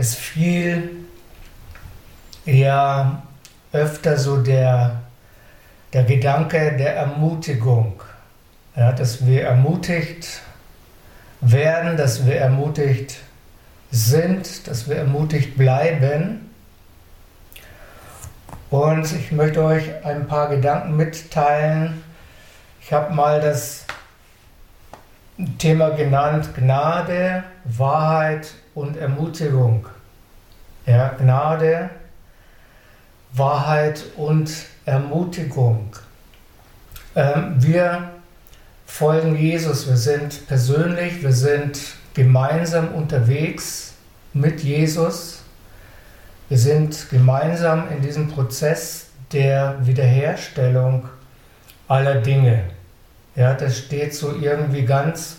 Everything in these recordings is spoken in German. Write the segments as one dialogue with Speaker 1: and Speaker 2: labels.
Speaker 1: es fiel ja öfter so der, der Gedanke der Ermutigung, ja, dass wir ermutigt werden, dass wir ermutigt sind, dass wir ermutigt bleiben. Und ich möchte euch ein paar Gedanken mitteilen. Ich habe mal das Thema genannt Gnade, Wahrheit und Ermutigung. Ja, Gnade, Wahrheit und Ermutigung. Ähm, wir folgen Jesus, wir sind persönlich, wir sind gemeinsam unterwegs mit Jesus. Wir sind gemeinsam in diesem Prozess der Wiederherstellung aller Dinge. Ja, das steht so irgendwie ganz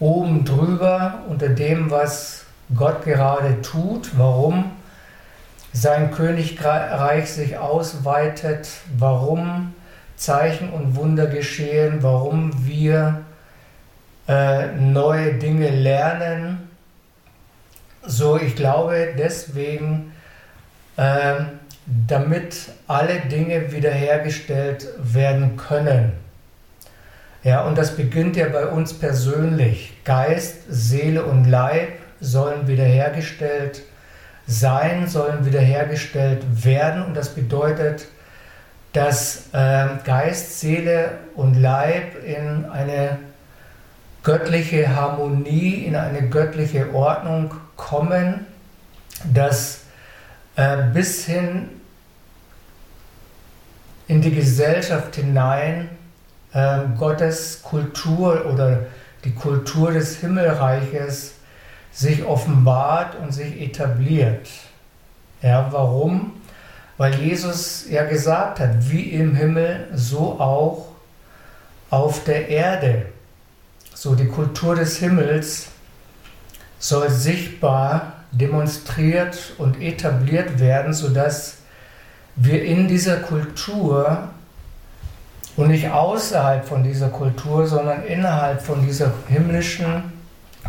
Speaker 1: oben drüber unter dem, was Gott gerade tut, warum sein Königreich sich ausweitet, warum Zeichen und Wunder geschehen, warum wir äh, neue Dinge lernen. So, ich glaube deswegen, äh, damit alle Dinge wiederhergestellt werden können. Ja, und das beginnt ja bei uns persönlich. Geist, Seele und Leib sollen wiederhergestellt sein, sollen wiederhergestellt werden. Und das bedeutet, dass äh, Geist, Seele und Leib in eine göttliche Harmonie, in eine göttliche Ordnung kommen, dass äh, bis hin in die Gesellschaft hinein äh, Gottes Kultur oder die Kultur des Himmelreiches sich offenbart und sich etabliert. Ja, warum? Weil Jesus ja gesagt hat, wie im Himmel, so auch auf der Erde. So die Kultur des Himmels soll sichtbar demonstriert und etabliert werden, sodass wir in dieser Kultur und nicht außerhalb von dieser Kultur, sondern innerhalb von dieser himmlischen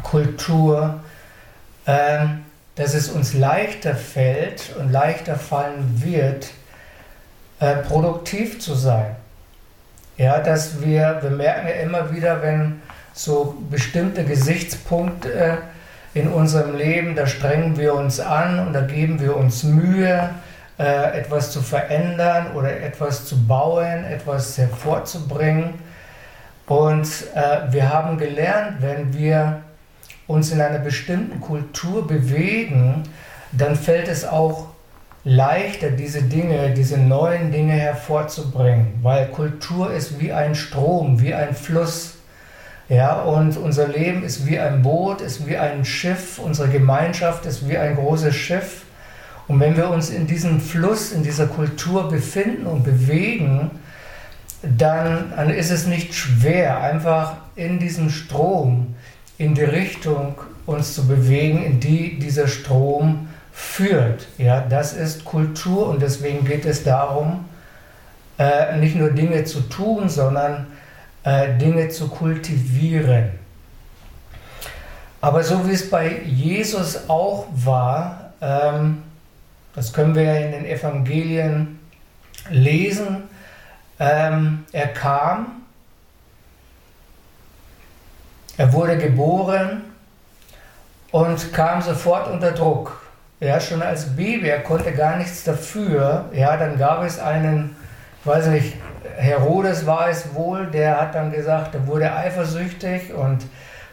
Speaker 1: Kultur, dass es uns leichter fällt und leichter fallen wird, äh, produktiv zu sein. Ja, dass wir, wir merken ja immer wieder, wenn so bestimmte Gesichtspunkte äh, in unserem Leben, da strengen wir uns an und da geben wir uns Mühe, äh, etwas zu verändern oder etwas zu bauen, etwas hervorzubringen. Und äh, wir haben gelernt, wenn wir uns in einer bestimmten Kultur bewegen, dann fällt es auch leichter, diese Dinge, diese neuen Dinge hervorzubringen, weil Kultur ist wie ein Strom, wie ein Fluss. Ja, und unser Leben ist wie ein Boot, ist wie ein Schiff, unsere Gemeinschaft ist wie ein großes Schiff. Und wenn wir uns in diesem Fluss, in dieser Kultur befinden und bewegen, dann, dann ist es nicht schwer, einfach in diesem Strom, in die Richtung uns zu bewegen, in die dieser Strom führt. Ja, das ist Kultur und deswegen geht es darum, äh, nicht nur Dinge zu tun, sondern äh, Dinge zu kultivieren. Aber so wie es bei Jesus auch war, ähm, das können wir in den Evangelien lesen. Ähm, er kam, er wurde geboren und kam sofort unter Druck. Ja, schon als Baby, er konnte gar nichts dafür. Ja, dann gab es einen, weiß nicht, Herodes war es wohl, der hat dann gesagt, er wurde eifersüchtig und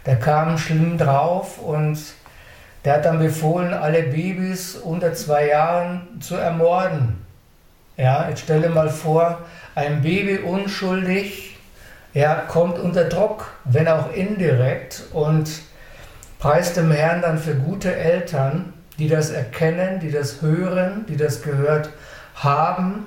Speaker 1: der kam schlimm drauf und der hat dann befohlen, alle Babys unter zwei Jahren zu ermorden. Ja, jetzt stelle mal vor, ein Baby unschuldig, ja, kommt unter Druck, wenn auch indirekt und preist dem Herrn dann für gute Eltern, die das erkennen, die das hören, die das gehört haben.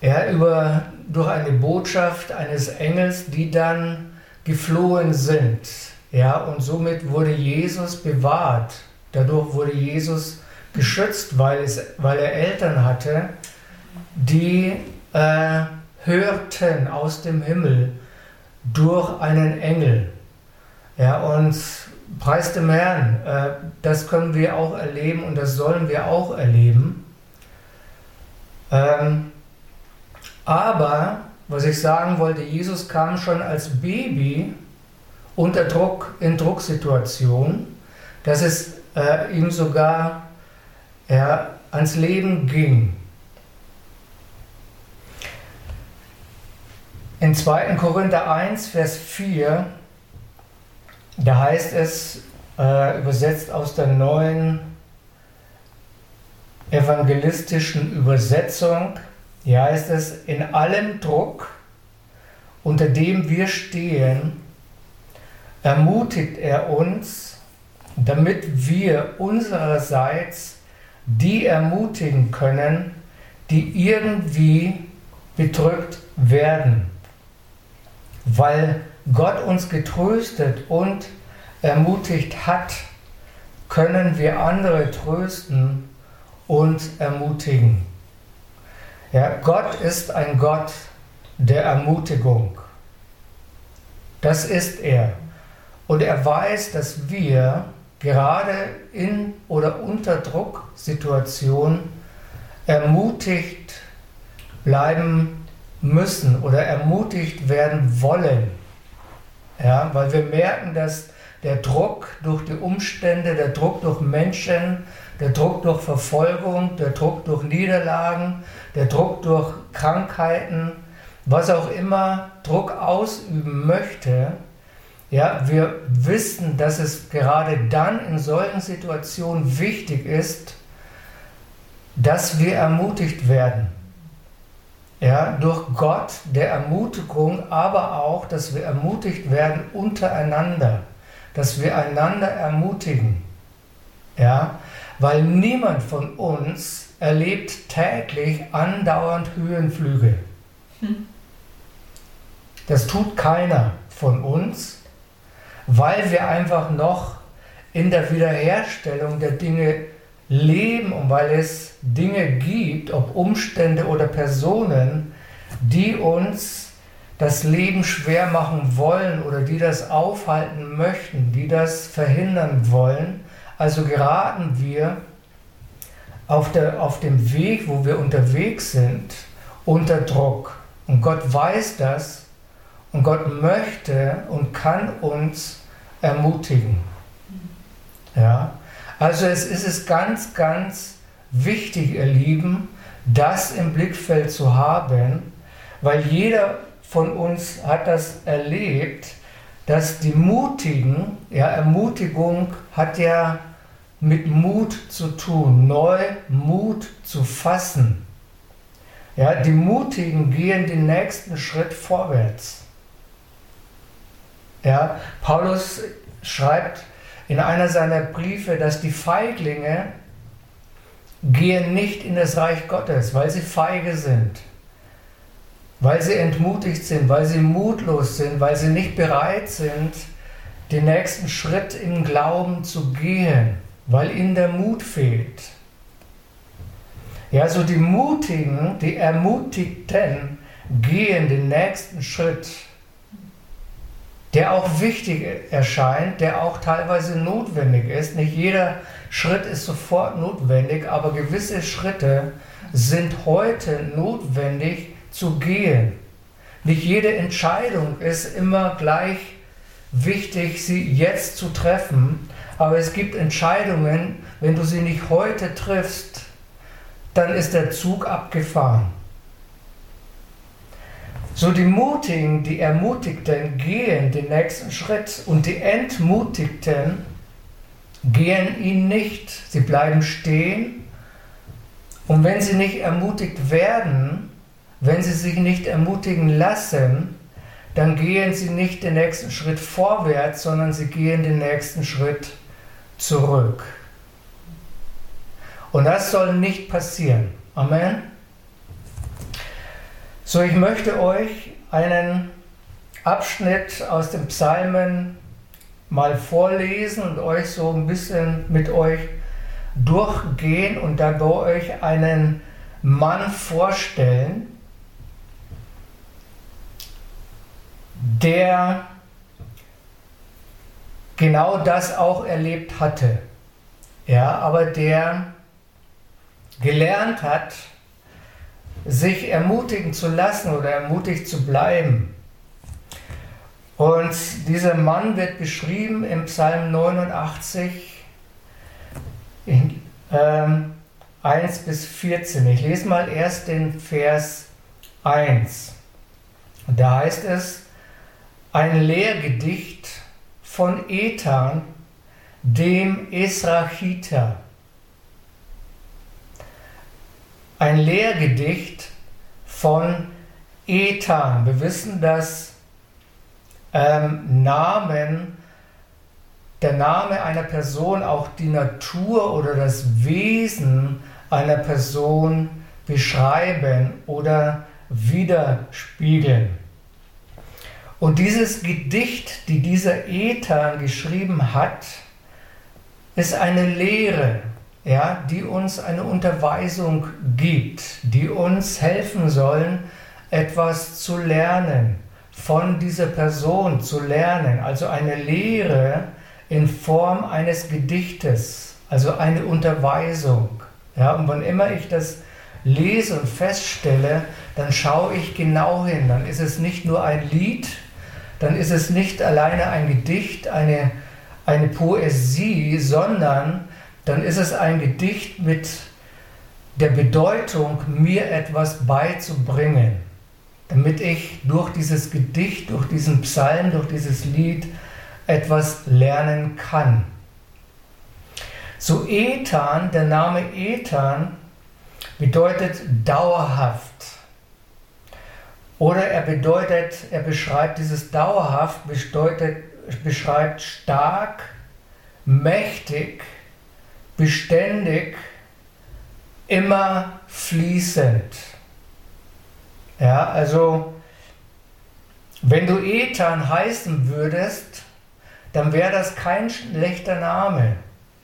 Speaker 1: Ja, über, durch eine Botschaft eines Engels, die dann geflohen sind. Ja, und somit wurde Jesus bewahrt. Dadurch wurde Jesus geschützt, weil, es, weil er Eltern hatte, die äh, hörten aus dem Himmel durch einen Engel. Ja, und preis dem Herrn, äh, das können wir auch erleben und das sollen wir auch erleben. Ähm, aber, was ich sagen wollte, Jesus kam schon als Baby unter Druck, in Drucksituationen, dass es äh, ihm sogar ja, ans Leben ging. In 2. Korinther 1, Vers 4, da heißt es, äh, übersetzt aus der neuen evangelistischen Übersetzung, hier heißt es, in allem Druck, unter dem wir stehen, ermutigt er uns, damit wir unsererseits die ermutigen können, die irgendwie bedrückt werden, weil Gott uns getröstet und ermutigt hat, können wir andere trösten und ermutigen. Ja, Gott ist ein Gott der Ermutigung. Das ist er. Und er weiß, dass wir gerade in oder unter Drucksituationen ermutigt bleiben müssen oder ermutigt werden wollen. Ja, weil wir merken, dass der Druck durch die Umstände, der Druck durch Menschen, der Druck durch Verfolgung, der Druck durch Niederlagen, der Druck durch Krankheiten, was auch immer Druck ausüben möchte, ja, wir wissen, dass es gerade dann in solchen Situationen wichtig ist, dass wir ermutigt werden. Ja, durch Gott der Ermutigung, aber auch, dass wir ermutigt werden untereinander, dass wir einander ermutigen. Ja, weil niemand von uns erlebt täglich andauernd Höhenflüge. Hm. Das tut keiner von uns weil wir einfach noch in der Wiederherstellung der Dinge leben und weil es Dinge gibt, ob Umstände oder Personen, die uns das Leben schwer machen wollen oder die das aufhalten möchten, die das verhindern wollen. Also geraten wir auf, der, auf dem Weg, wo wir unterwegs sind, unter Druck. Und Gott weiß das und Gott möchte und kann uns ermutigen. Ja? Also es ist es ganz, ganz wichtig, ihr Lieben, das im Blickfeld zu haben, weil jeder von uns hat das erlebt, dass die Mutigen, ja, Ermutigung hat ja mit Mut zu tun, neu Mut zu fassen. Ja, die Mutigen gehen den nächsten Schritt vorwärts. Ja, Paulus schreibt in einer seiner Briefe, dass die Feiglinge gehen nicht in das Reich Gottes, weil sie feige sind, weil sie entmutigt sind, weil sie mutlos sind, weil sie nicht bereit sind, den nächsten Schritt im Glauben zu gehen, weil ihnen der Mut fehlt. Ja, so die Mutigen, die Ermutigten gehen den nächsten Schritt der auch wichtig erscheint, der auch teilweise notwendig ist. Nicht jeder Schritt ist sofort notwendig, aber gewisse Schritte sind heute notwendig zu gehen. Nicht jede Entscheidung ist immer gleich wichtig, sie jetzt zu treffen, aber es gibt Entscheidungen, wenn du sie nicht heute triffst, dann ist der Zug abgefahren. So die Mutigen, die Ermutigten gehen den nächsten Schritt und die Entmutigten gehen ihn nicht. Sie bleiben stehen und wenn sie nicht ermutigt werden, wenn sie sich nicht ermutigen lassen, dann gehen sie nicht den nächsten Schritt vorwärts, sondern sie gehen den nächsten Schritt zurück. Und das soll nicht passieren. Amen. So, ich möchte euch einen Abschnitt aus dem Psalmen mal vorlesen und euch so ein bisschen mit euch durchgehen und dabei euch einen Mann vorstellen, der genau das auch erlebt hatte. Ja, aber der gelernt hat, sich ermutigen zu lassen oder ermutigt zu bleiben. Und dieser Mann wird beschrieben im Psalm 89, in, ähm, 1 bis 14. Ich lese mal erst den Vers 1. Da heißt es, ein Lehrgedicht von Ethan, dem Esrachiter. Ein Lehrgedicht von Ethan. Wir wissen, dass ähm, Namen, der Name einer Person auch die Natur oder das Wesen einer Person beschreiben oder widerspiegeln. Und dieses Gedicht, die dieser Ethan geschrieben hat, ist eine Lehre, ja, die uns eine Unterweisung gibt, die uns helfen sollen, etwas zu lernen, von dieser Person zu lernen. Also eine Lehre in Form eines Gedichtes, also eine Unterweisung. Ja, und wann immer ich das lese und feststelle, dann schaue ich genau hin. Dann ist es nicht nur ein Lied, dann ist es nicht alleine ein Gedicht, eine, eine Poesie, sondern dann ist es ein Gedicht mit der Bedeutung, mir etwas beizubringen, damit ich durch dieses Gedicht, durch diesen Psalm, durch dieses Lied etwas lernen kann. So Ethan, der Name Ethan bedeutet dauerhaft. Oder er bedeutet, er beschreibt dieses dauerhaft, bedeutet, beschreibt stark, mächtig, beständig, immer fließend. Ja, also wenn du Ethan heißen würdest, dann wäre das kein schlechter Name.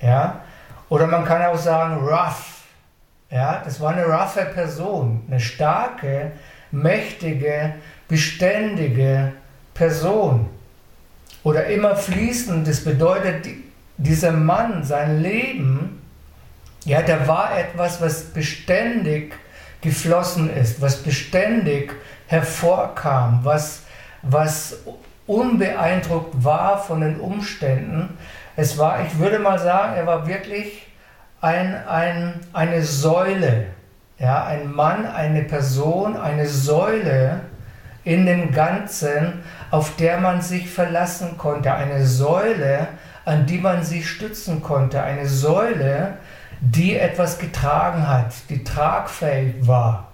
Speaker 1: Ja? Oder man kann auch sagen rough. Ja? Das war eine roughe Person, eine starke, mächtige, beständige Person. Oder immer fließend, das bedeutet, dieser Mann, sein Leben, ja, da war etwas, was beständig geflossen ist, was beständig hervorkam, was, was unbeeindruckt war von den Umständen. Es war, ich würde mal sagen, er war wirklich ein, ein, eine Säule ja, ein Mann, eine Person, eine Säule in dem Ganzen, auf der man sich verlassen konnte, eine Säule, an die man sich stützen konnte, eine Säule, die etwas getragen hat, die tragfähig war.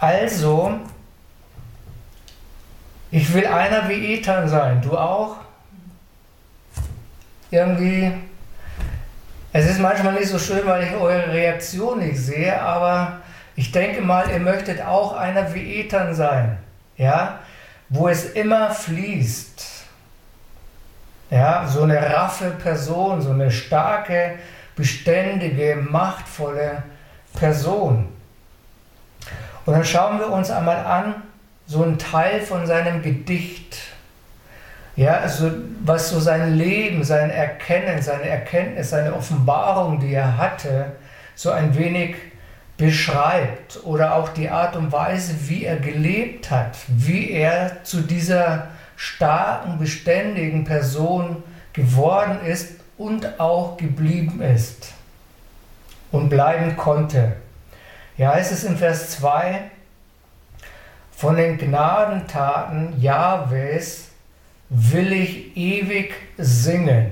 Speaker 1: Also, ich will einer wie Ethan sein, du auch? Irgendwie es ist manchmal nicht so schön, weil ich eure Reaktion nicht sehe, aber ich denke mal, ihr möchtet auch einer wie Ethan sein, ja, wo es immer fließt. Ja, so eine raffe Person, so eine starke, beständige, machtvolle Person. Und dann schauen wir uns einmal an, so ein Teil von seinem Gedicht. Ja, also was so sein Leben, sein Erkennen, seine Erkenntnis, seine Offenbarung, die er hatte, so ein wenig beschreibt oder auch die Art und Weise, wie er gelebt hat, wie er zu dieser starken, beständigen Person geworden ist und auch geblieben ist und bleiben konnte. Ja, es in Vers 2, von den Gnadentaten Jahwes will ich ewig singen.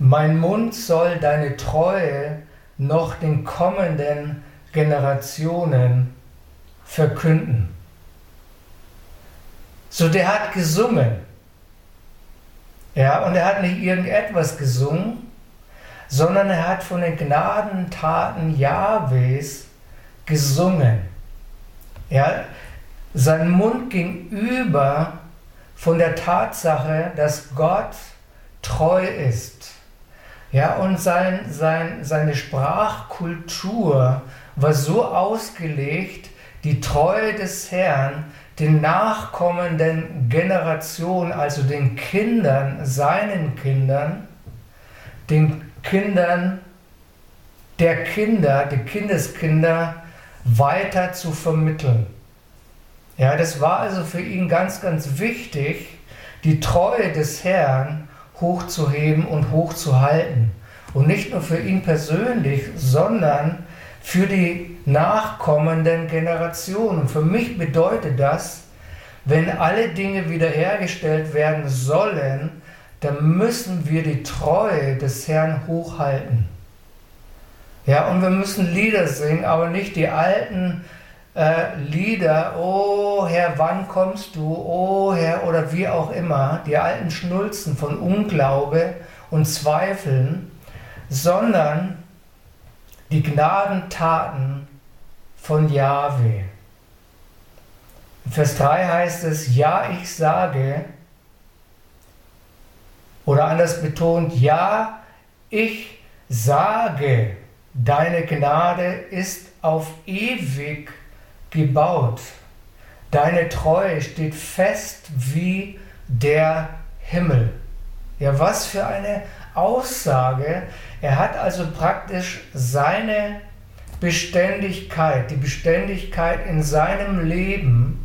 Speaker 1: Mein Mund soll deine Treue noch den kommenden Generationen verkünden. So, der hat gesungen. Ja, und er hat nicht irgendetwas gesungen, sondern er hat von den Gnadentaten Jahwes gesungen. Ja, sein Mund ging über von der Tatsache, dass Gott treu ist. Ja, und sein, sein, seine Sprachkultur war so ausgelegt, die Treue des Herrn den nachkommenden Generationen, also den Kindern, seinen Kindern, den Kindern der Kinder, der Kindeskinder weiter zu vermitteln. Ja, das war also für ihn ganz, ganz wichtig, die Treue des Herrn hochzuheben und hochzuhalten. Und nicht nur für ihn persönlich, sondern für die nachkommenden Generationen. Für mich bedeutet das, wenn alle Dinge wiederhergestellt werden sollen, dann müssen wir die Treue des Herrn hochhalten. Ja, und wir müssen Lieder singen, aber nicht die alten äh, Lieder, oh Herr, wann kommst du, oh Herr, oder wie auch immer, die alten Schnulzen von Unglaube und Zweifeln, sondern die Gnadentaten von Jahwe. Vers 3 heißt es, ja, ich sage, oder anders betont, ja, ich sage, deine Gnade ist auf ewig gebaut. Deine Treue steht fest wie der Himmel. Ja, was für eine Aussage. Er hat also praktisch seine Beständigkeit, die Beständigkeit in seinem Leben,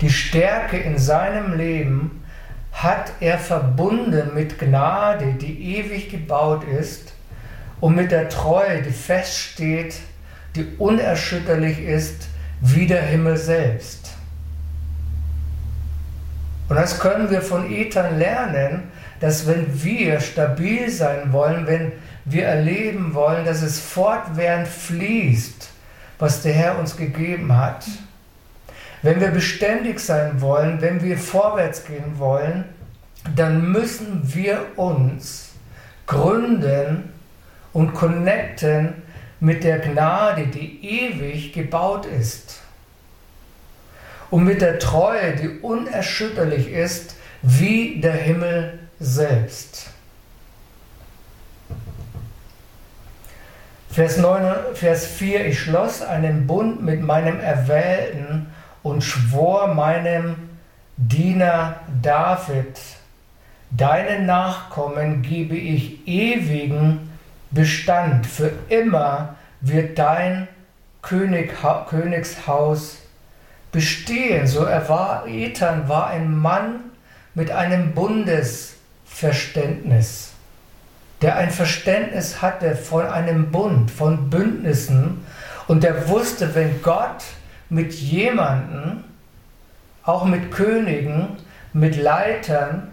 Speaker 1: die Stärke in seinem Leben hat er verbunden mit Gnade, die ewig gebaut ist, und mit der Treue, die feststeht, die unerschütterlich ist, wie der Himmel selbst. Und das können wir von Ethan lernen, dass wenn wir stabil sein wollen, wenn wir erleben wollen, dass es fortwährend fließt, was der Herr uns gegeben hat, wenn wir beständig sein wollen, wenn wir vorwärts gehen wollen, dann müssen wir uns gründen und connecten mit der Gnade, die ewig gebaut ist. Und mit der Treue, die unerschütterlich ist, wie der Himmel selbst. Vers, 9, Vers 4, ich schloss einen Bund mit meinem Erwählten und schwor meinem Diener David, deinen Nachkommen gebe ich ewigen Bestand, für immer wird dein König, Königshaus bestehen. So er war, Ethan war ein Mann mit einem Bundesverständnis, der ein Verständnis hatte von einem Bund, von Bündnissen und der wusste, wenn Gott mit jemanden, auch mit Königen, mit Leitern,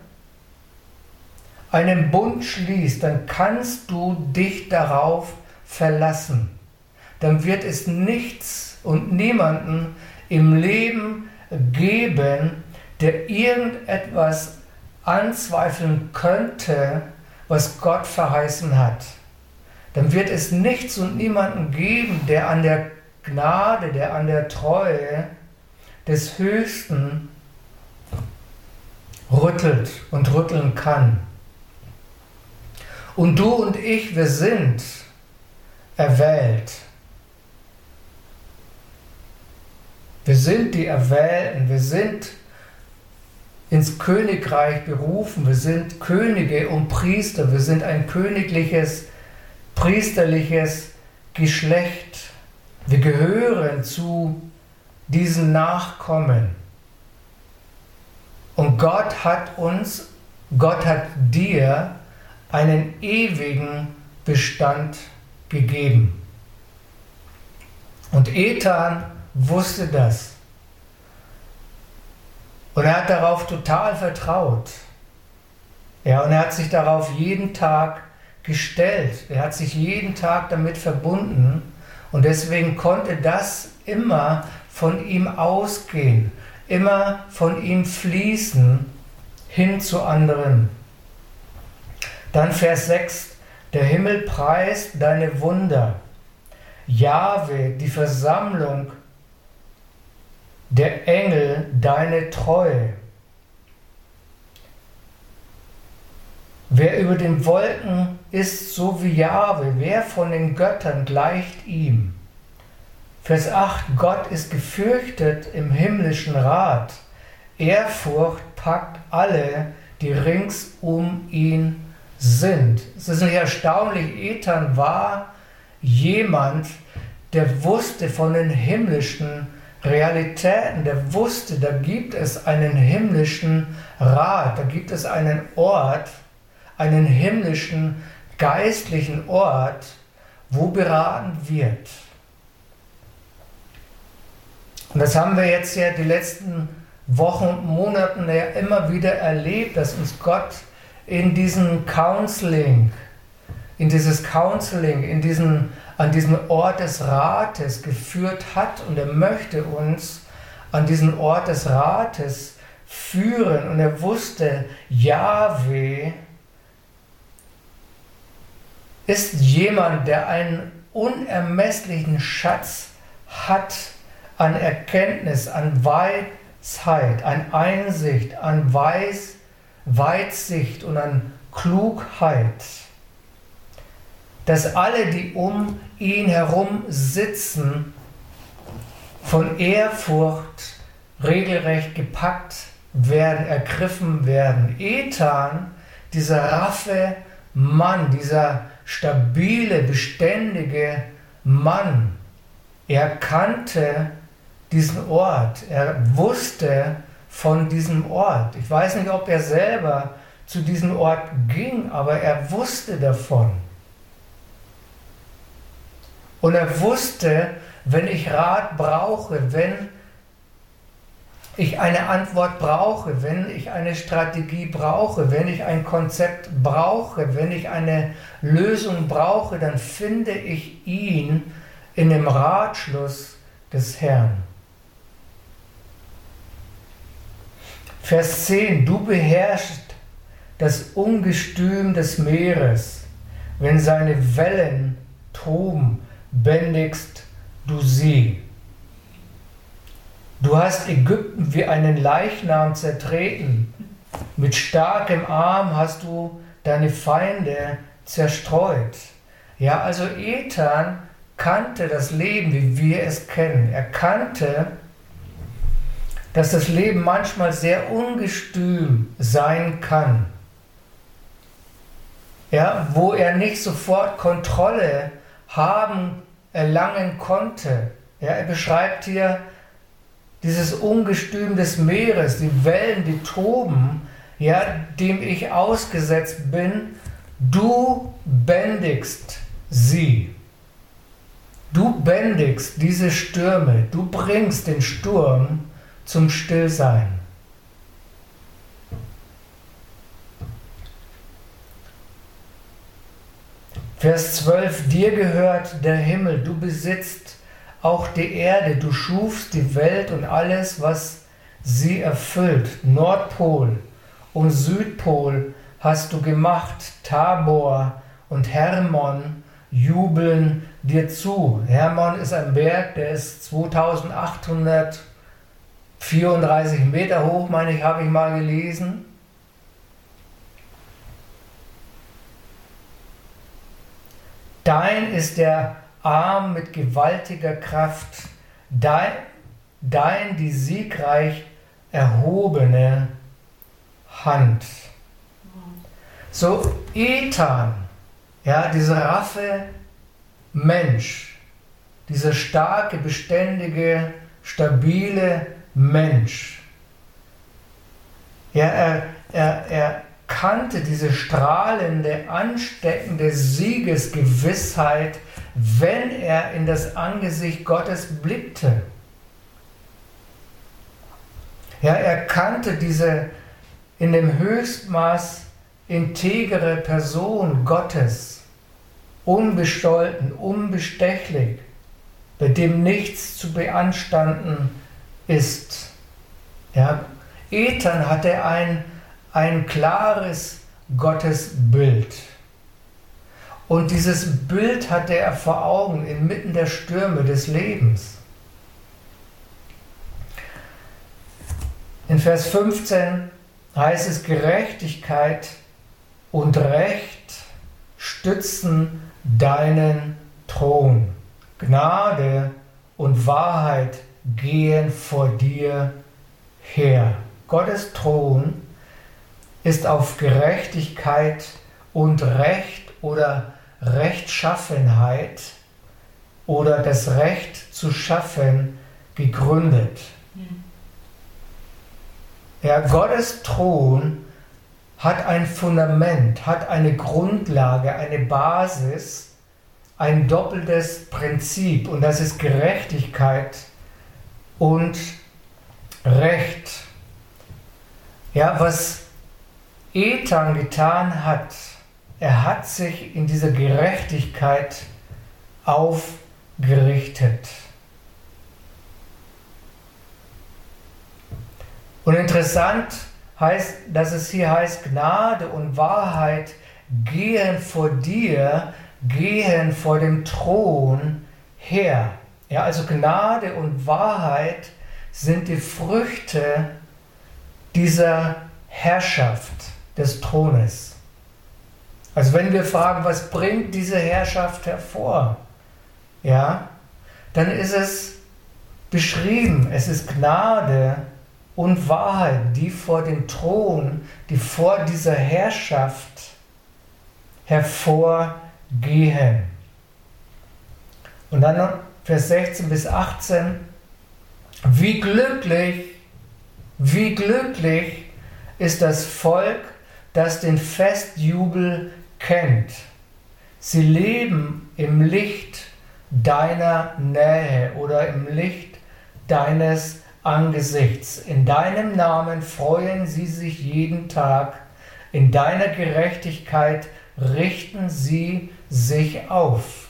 Speaker 1: einen Bund schließt, dann kannst du dich darauf verlassen. Dann wird es nichts und niemanden im Leben geben, der irgendetwas anzweifeln könnte, was Gott verheißen hat, dann wird es nichts und niemanden geben, der an der Gnade, der an der Treue des Höchsten rüttelt und rütteln kann. Und du und ich, wir sind erwählt. Wir sind die Erwählten, wir sind ins Königreich berufen. Wir sind Könige und Priester. Wir sind ein königliches, priesterliches Geschlecht. Wir gehören zu diesen Nachkommen. Und Gott hat uns, Gott hat dir einen ewigen Bestand gegeben. Und Ethan wusste das. Und er hat darauf total vertraut. Ja, und er hat sich darauf jeden Tag gestellt. Er hat sich jeden Tag damit verbunden. Und deswegen konnte das immer von ihm ausgehen, immer von ihm fließen hin zu anderen. Dann Vers 6, der Himmel preist deine Wunder. Jahwe, die Versammlung der Engel deine Treue. Wer über den Wolken ist, so wie Jahwe, wer von den Göttern gleicht ihm? Vers 8, Gott ist gefürchtet im himmlischen Rat. Ehrfurcht packt alle, die rings um ihn sind. Es ist nicht erstaunlich, Ethan war jemand, der wusste von den himmlischen Realitäten, der wusste, da gibt es einen himmlischen Rat, da gibt es einen Ort, einen himmlischen, geistlichen Ort, wo beraten wird. Und das haben wir jetzt ja die letzten Wochen und Monaten ja immer wieder erlebt, dass uns Gott in diesen Counseling, in dieses Counseling, in diesen, an diesen Ort des Rates geführt hat und er möchte uns an diesen Ort des Rates führen. Und er wusste, Yahweh ist jemand, der einen unermesslichen Schatz hat an Erkenntnis, an Weisheit, an Einsicht, an Weis, Weitsicht und an Klugheit, dass alle, die um ihn herum sitzen, von Ehrfurcht regelrecht gepackt werden, ergriffen werden. Ethan, dieser raffe Mann, dieser stabile, beständige Mann, er kannte diesen Ort. Er wusste von diesem Ort. Ich weiß nicht, ob er selber zu diesem Ort ging, aber er wusste davon. Und er wusste, wenn ich Rat brauche, wenn ich eine Antwort brauche, wenn ich eine Strategie brauche, wenn ich ein Konzept brauche, wenn ich eine Lösung brauche, dann finde ich ihn in dem Ratschluss des Herrn. Vers 10, du beherrschst das Ungestüm des Meeres, wenn seine Wellen toben, bändigst du sie. Du hast Ägypten wie einen Leichnam zertreten, mit starkem Arm hast du deine Feinde zerstreut. Ja, also Ethan kannte das Leben, wie wir es kennen. Er kannte, dass das Leben manchmal sehr ungestüm sein kann. Ja, wo er nicht sofort Kontrolle haben, erlangen konnte. Ja, er beschreibt hier dieses Ungestüm des Meeres, die Wellen, die toben, ja, dem ich ausgesetzt bin. Du bändigst sie. Du bändigst diese Stürme, du bringst den Sturm zum Stillsein. Vers 12, dir gehört der Himmel, du besitzt auch die Erde, du schufst die Welt und alles, was sie erfüllt. Nordpol und Südpol hast du gemacht, Tabor und Hermon jubeln dir zu. Hermon ist ein Berg, der ist 2834 Meter hoch, meine ich, habe ich mal gelesen. Dein ist der Arm mit gewaltiger Kraft, dein, dein die siegreich erhobene Hand. So Ethan, ja, diese Raffe Mensch, dieser starke, beständige, stabile Mensch. Ja, er, er, er kannte diese strahlende, ansteckende Siegesgewissheit, wenn er in das Angesicht Gottes blickte. Ja, er kannte diese in dem Höchstmaß integere Person Gottes unbestollten, unbestechlich, bei dem nichts zu beanstanden ist. Ja, Ethan hatte ein, ein klares Gottesbild. Und dieses Bild hatte er vor Augen inmitten der Stürme des Lebens. In Vers 15 heißt es, Gerechtigkeit und Recht stützen deinen Thron. Gnade und Wahrheit gehen vor dir her. Gottes Thron ist auf Gerechtigkeit und Recht oder Rechtschaffenheit oder das Recht zu schaffen gegründet. Ja, Gottes Thron hat ein Fundament, hat eine Grundlage, eine Basis, ein doppeltes Prinzip und das ist Gerechtigkeit und Recht. Ja, was Ethan getan hat, er hat sich in dieser Gerechtigkeit aufgerichtet. Und interessant heißt, dass es hier heißt, Gnade und Wahrheit gehen vor dir, gehen vor dem Thron her. Ja, also Gnade und Wahrheit sind die Früchte dieser Herrschaft des Thrones. Also wenn wir fragen, was bringt diese Herrschaft hervor? Ja, dann ist es beschrieben, es ist Gnade und Wahrheit, die vor dem Thron, die vor dieser Herrschaft hervorgehen. Und dann Vers 16 bis 18, wie glücklich, wie glücklich ist das Volk, das den Festjubel kennt. Sie leben im Licht deiner Nähe oder im Licht deines Angesichts. In deinem Namen freuen sie sich jeden Tag. In deiner Gerechtigkeit richten sie sich auf.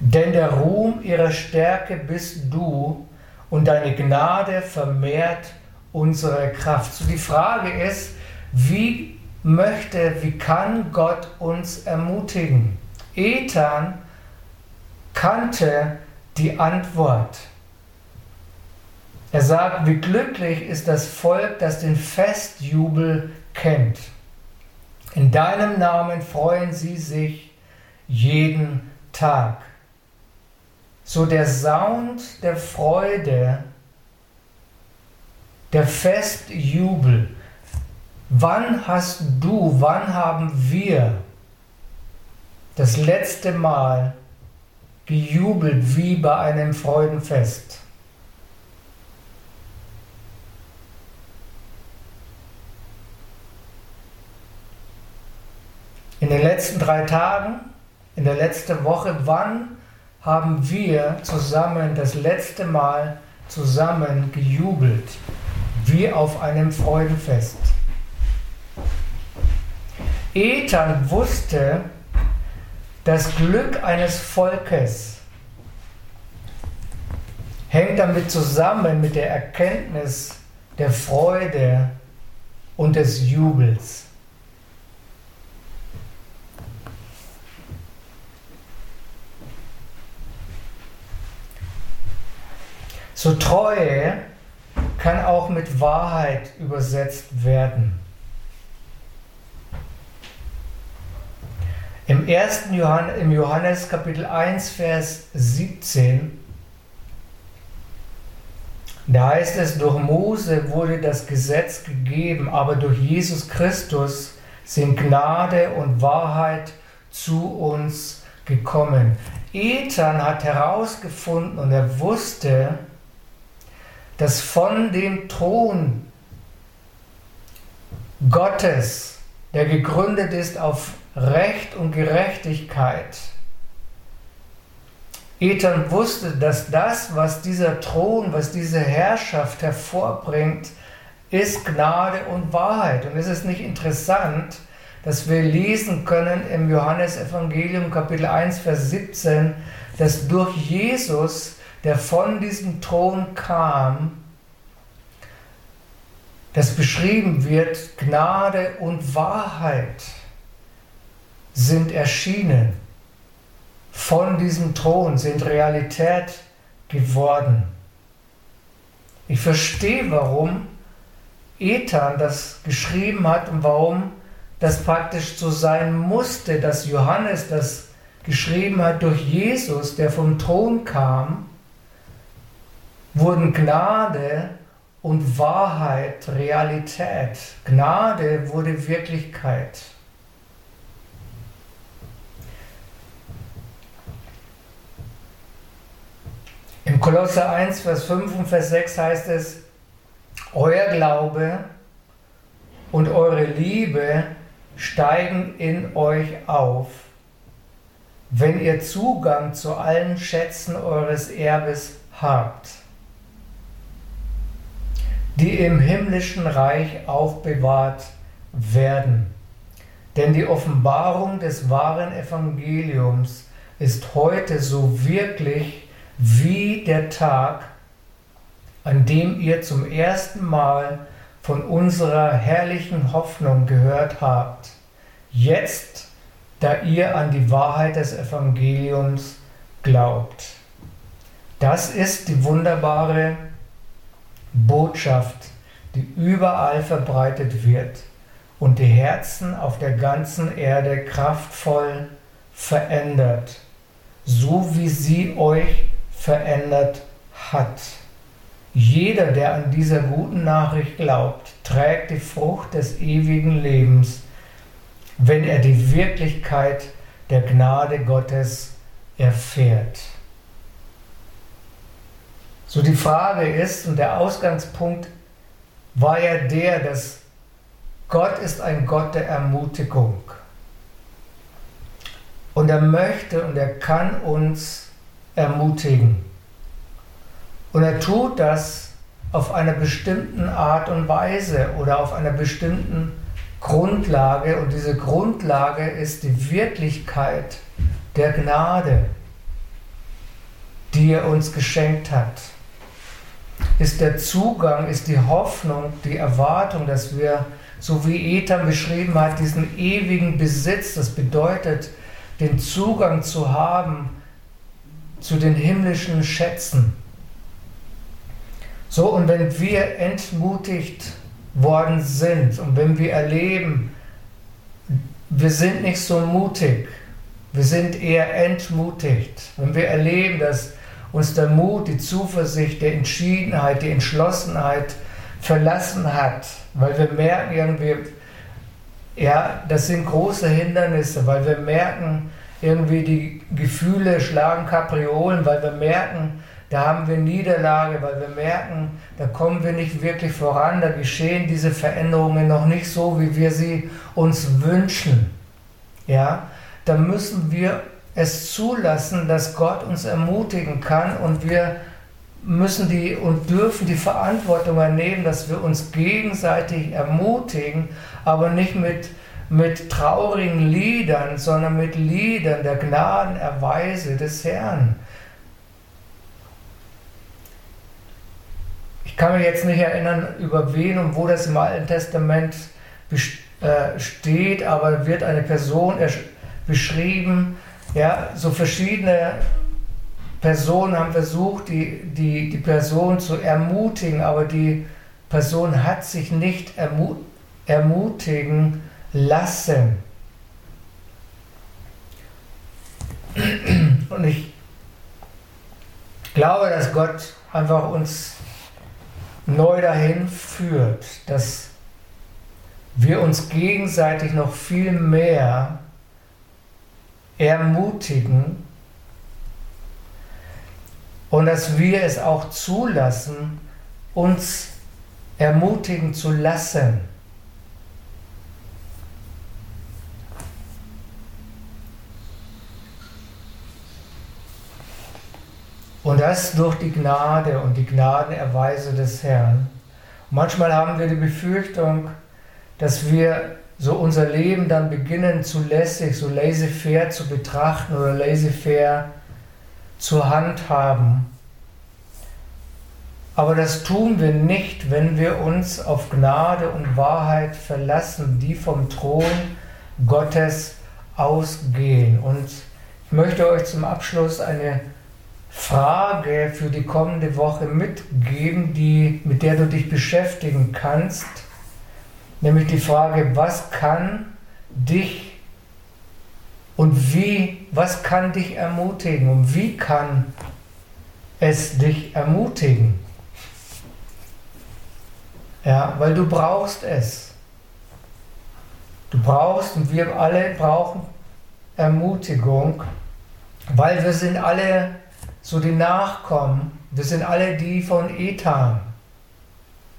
Speaker 1: Denn der Ruhm ihrer Stärke bist du und deine Gnade vermehrt unsere Kraft. So die Frage ist, wie möchte, wie kann Gott uns ermutigen? Ethan kannte die Antwort. Er sagt, wie glücklich ist das Volk, das den Festjubel kennt. In deinem Namen freuen sie sich jeden Tag. So der Sound der Freude, der Festjubel. Wann hast du, wann haben wir das letzte Mal gejubelt wie bei einem Freudenfest? In den letzten drei Tagen, in der letzten Woche, wann haben wir zusammen das letzte Mal zusammen gejubelt, wie auf einem Freudenfest? Ethan wusste, das Glück eines Volkes hängt damit zusammen mit der Erkenntnis der Freude und des Jubels. So Treue kann auch mit Wahrheit übersetzt werden. Im 1. Johannes, im Johannes Kapitel 1, Vers 17, da heißt es, durch Mose wurde das Gesetz gegeben, aber durch Jesus Christus sind Gnade und Wahrheit zu uns gekommen. Ethan hat herausgefunden und er wusste, dass von dem Thron Gottes, der gegründet ist auf Recht und Gerechtigkeit, Ethan wusste, dass das, was dieser Thron, was diese Herrschaft hervorbringt, ist Gnade und Wahrheit. Und es ist nicht interessant, dass wir lesen können im Johannesevangelium Kapitel 1, Vers 17, dass durch Jesus der von diesem Thron kam, das beschrieben wird, Gnade und Wahrheit sind erschienen, von diesem Thron sind Realität geworden. Ich verstehe, warum Ethan das geschrieben hat und warum das praktisch so sein musste, dass Johannes das geschrieben hat durch Jesus, der vom Thron kam wurden Gnade und Wahrheit Realität. Gnade wurde Wirklichkeit. Im Kolosser 1, Vers 5 und Vers 6 heißt es, euer Glaube und eure Liebe steigen in euch auf, wenn ihr Zugang zu allen Schätzen eures Erbes habt, die im himmlischen Reich aufbewahrt werden. Denn die Offenbarung des wahren Evangeliums ist heute so wirklich wie der Tag, an dem ihr zum ersten Mal von unserer herrlichen Hoffnung gehört habt, jetzt, da ihr an die Wahrheit des Evangeliums glaubt. Das ist die wunderbare Botschaft, die überall verbreitet wird und die Herzen auf der ganzen Erde kraftvoll verändert, so wie sie euch verändert hat. Jeder, der an dieser guten Nachricht glaubt, trägt die Frucht des ewigen Lebens, wenn er die Wirklichkeit der Gnade Gottes erfährt. So die Frage ist, und der Ausgangspunkt war ja der, dass Gott ist ein Gott der Ermutigung. Und er möchte und er kann uns ermutigen. Und er tut das auf einer bestimmten Art und Weise oder auf einer bestimmten Grundlage. Und diese Grundlage ist die Wirklichkeit der Gnade, die er uns geschenkt hat. Ist der Zugang, ist die Hoffnung, die Erwartung, dass wir, so wie Ethan beschrieben hat, diesen ewigen Besitz, das bedeutet, den Zugang zu haben zu den himmlischen Schätzen. So, und wenn wir entmutigt worden sind und wenn wir erleben, wir sind nicht so mutig, wir sind eher entmutigt, wenn wir erleben, dass uns der Mut, die Zuversicht, die Entschiedenheit, die Entschlossenheit verlassen hat, weil wir merken irgendwie, ja, das sind große Hindernisse, weil wir merken, irgendwie die Gefühle schlagen Kapriolen, weil wir merken, da haben wir Niederlage, weil wir merken, da kommen wir nicht wirklich voran, da geschehen diese Veränderungen noch nicht so, wie wir sie uns wünschen. Ja, da müssen wir es zulassen, dass Gott uns ermutigen kann und wir müssen die und dürfen die Verantwortung übernehmen, dass wir uns gegenseitig ermutigen, aber nicht mit, mit traurigen Liedern, sondern mit Liedern der Gnadenerweise des Herrn. kann mich jetzt nicht erinnern, über wen und wo das im Alten Testament äh, steht, aber wird eine Person beschrieben, ja, so verschiedene Personen haben versucht, die, die, die Person zu ermutigen, aber die Person hat sich nicht ermutigen lassen. Und ich glaube, dass Gott einfach uns neu dahin führt, dass wir uns gegenseitig noch viel mehr ermutigen und dass wir es auch zulassen, uns ermutigen zu lassen. Und das durch die Gnade und die Gnadenerweise des Herrn. Und manchmal haben wir die Befürchtung, dass wir so unser Leben dann beginnen zu lässig, so laissez-faire zu betrachten oder laissez-faire zur Hand haben. Aber das tun wir nicht, wenn wir uns auf Gnade und Wahrheit verlassen, die vom Thron Gottes ausgehen. Und ich möchte euch zum Abschluss eine Frage für die kommende Woche mitgeben, die, mit der du dich beschäftigen kannst. Nämlich die Frage, was kann dich und wie, was kann dich ermutigen und wie kann es dich ermutigen. Ja, weil du brauchst es. Du brauchst und wir alle brauchen Ermutigung, weil wir sind alle so die Nachkommen, wir sind alle die von Ethan.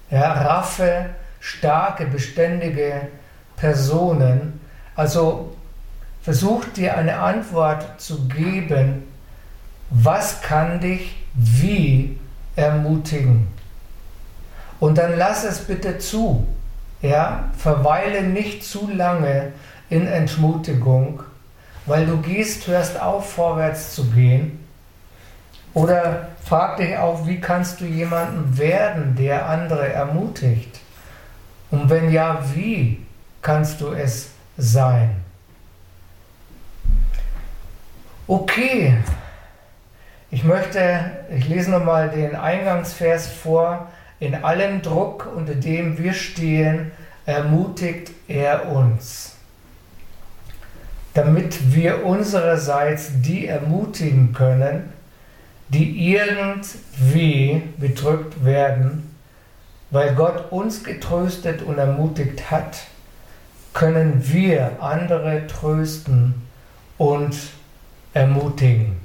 Speaker 1: Ja, raffe, starke, beständige Personen. Also versuch dir eine Antwort zu geben, was kann dich wie ermutigen. Und dann lass es bitte zu. Ja, verweile nicht zu lange in Entmutigung, weil du gehst, hörst auf, vorwärts zu gehen. Oder frag dich auch, wie kannst du jemanden werden, der andere ermutigt? Und wenn ja, wie kannst du es sein? Okay, ich möchte, ich lese nochmal den Eingangsvers vor. In allem Druck, unter dem wir stehen, ermutigt er uns, damit wir unsererseits die ermutigen können, die irgendwie bedrückt werden, weil Gott uns getröstet und ermutigt hat, können wir andere trösten und ermutigen.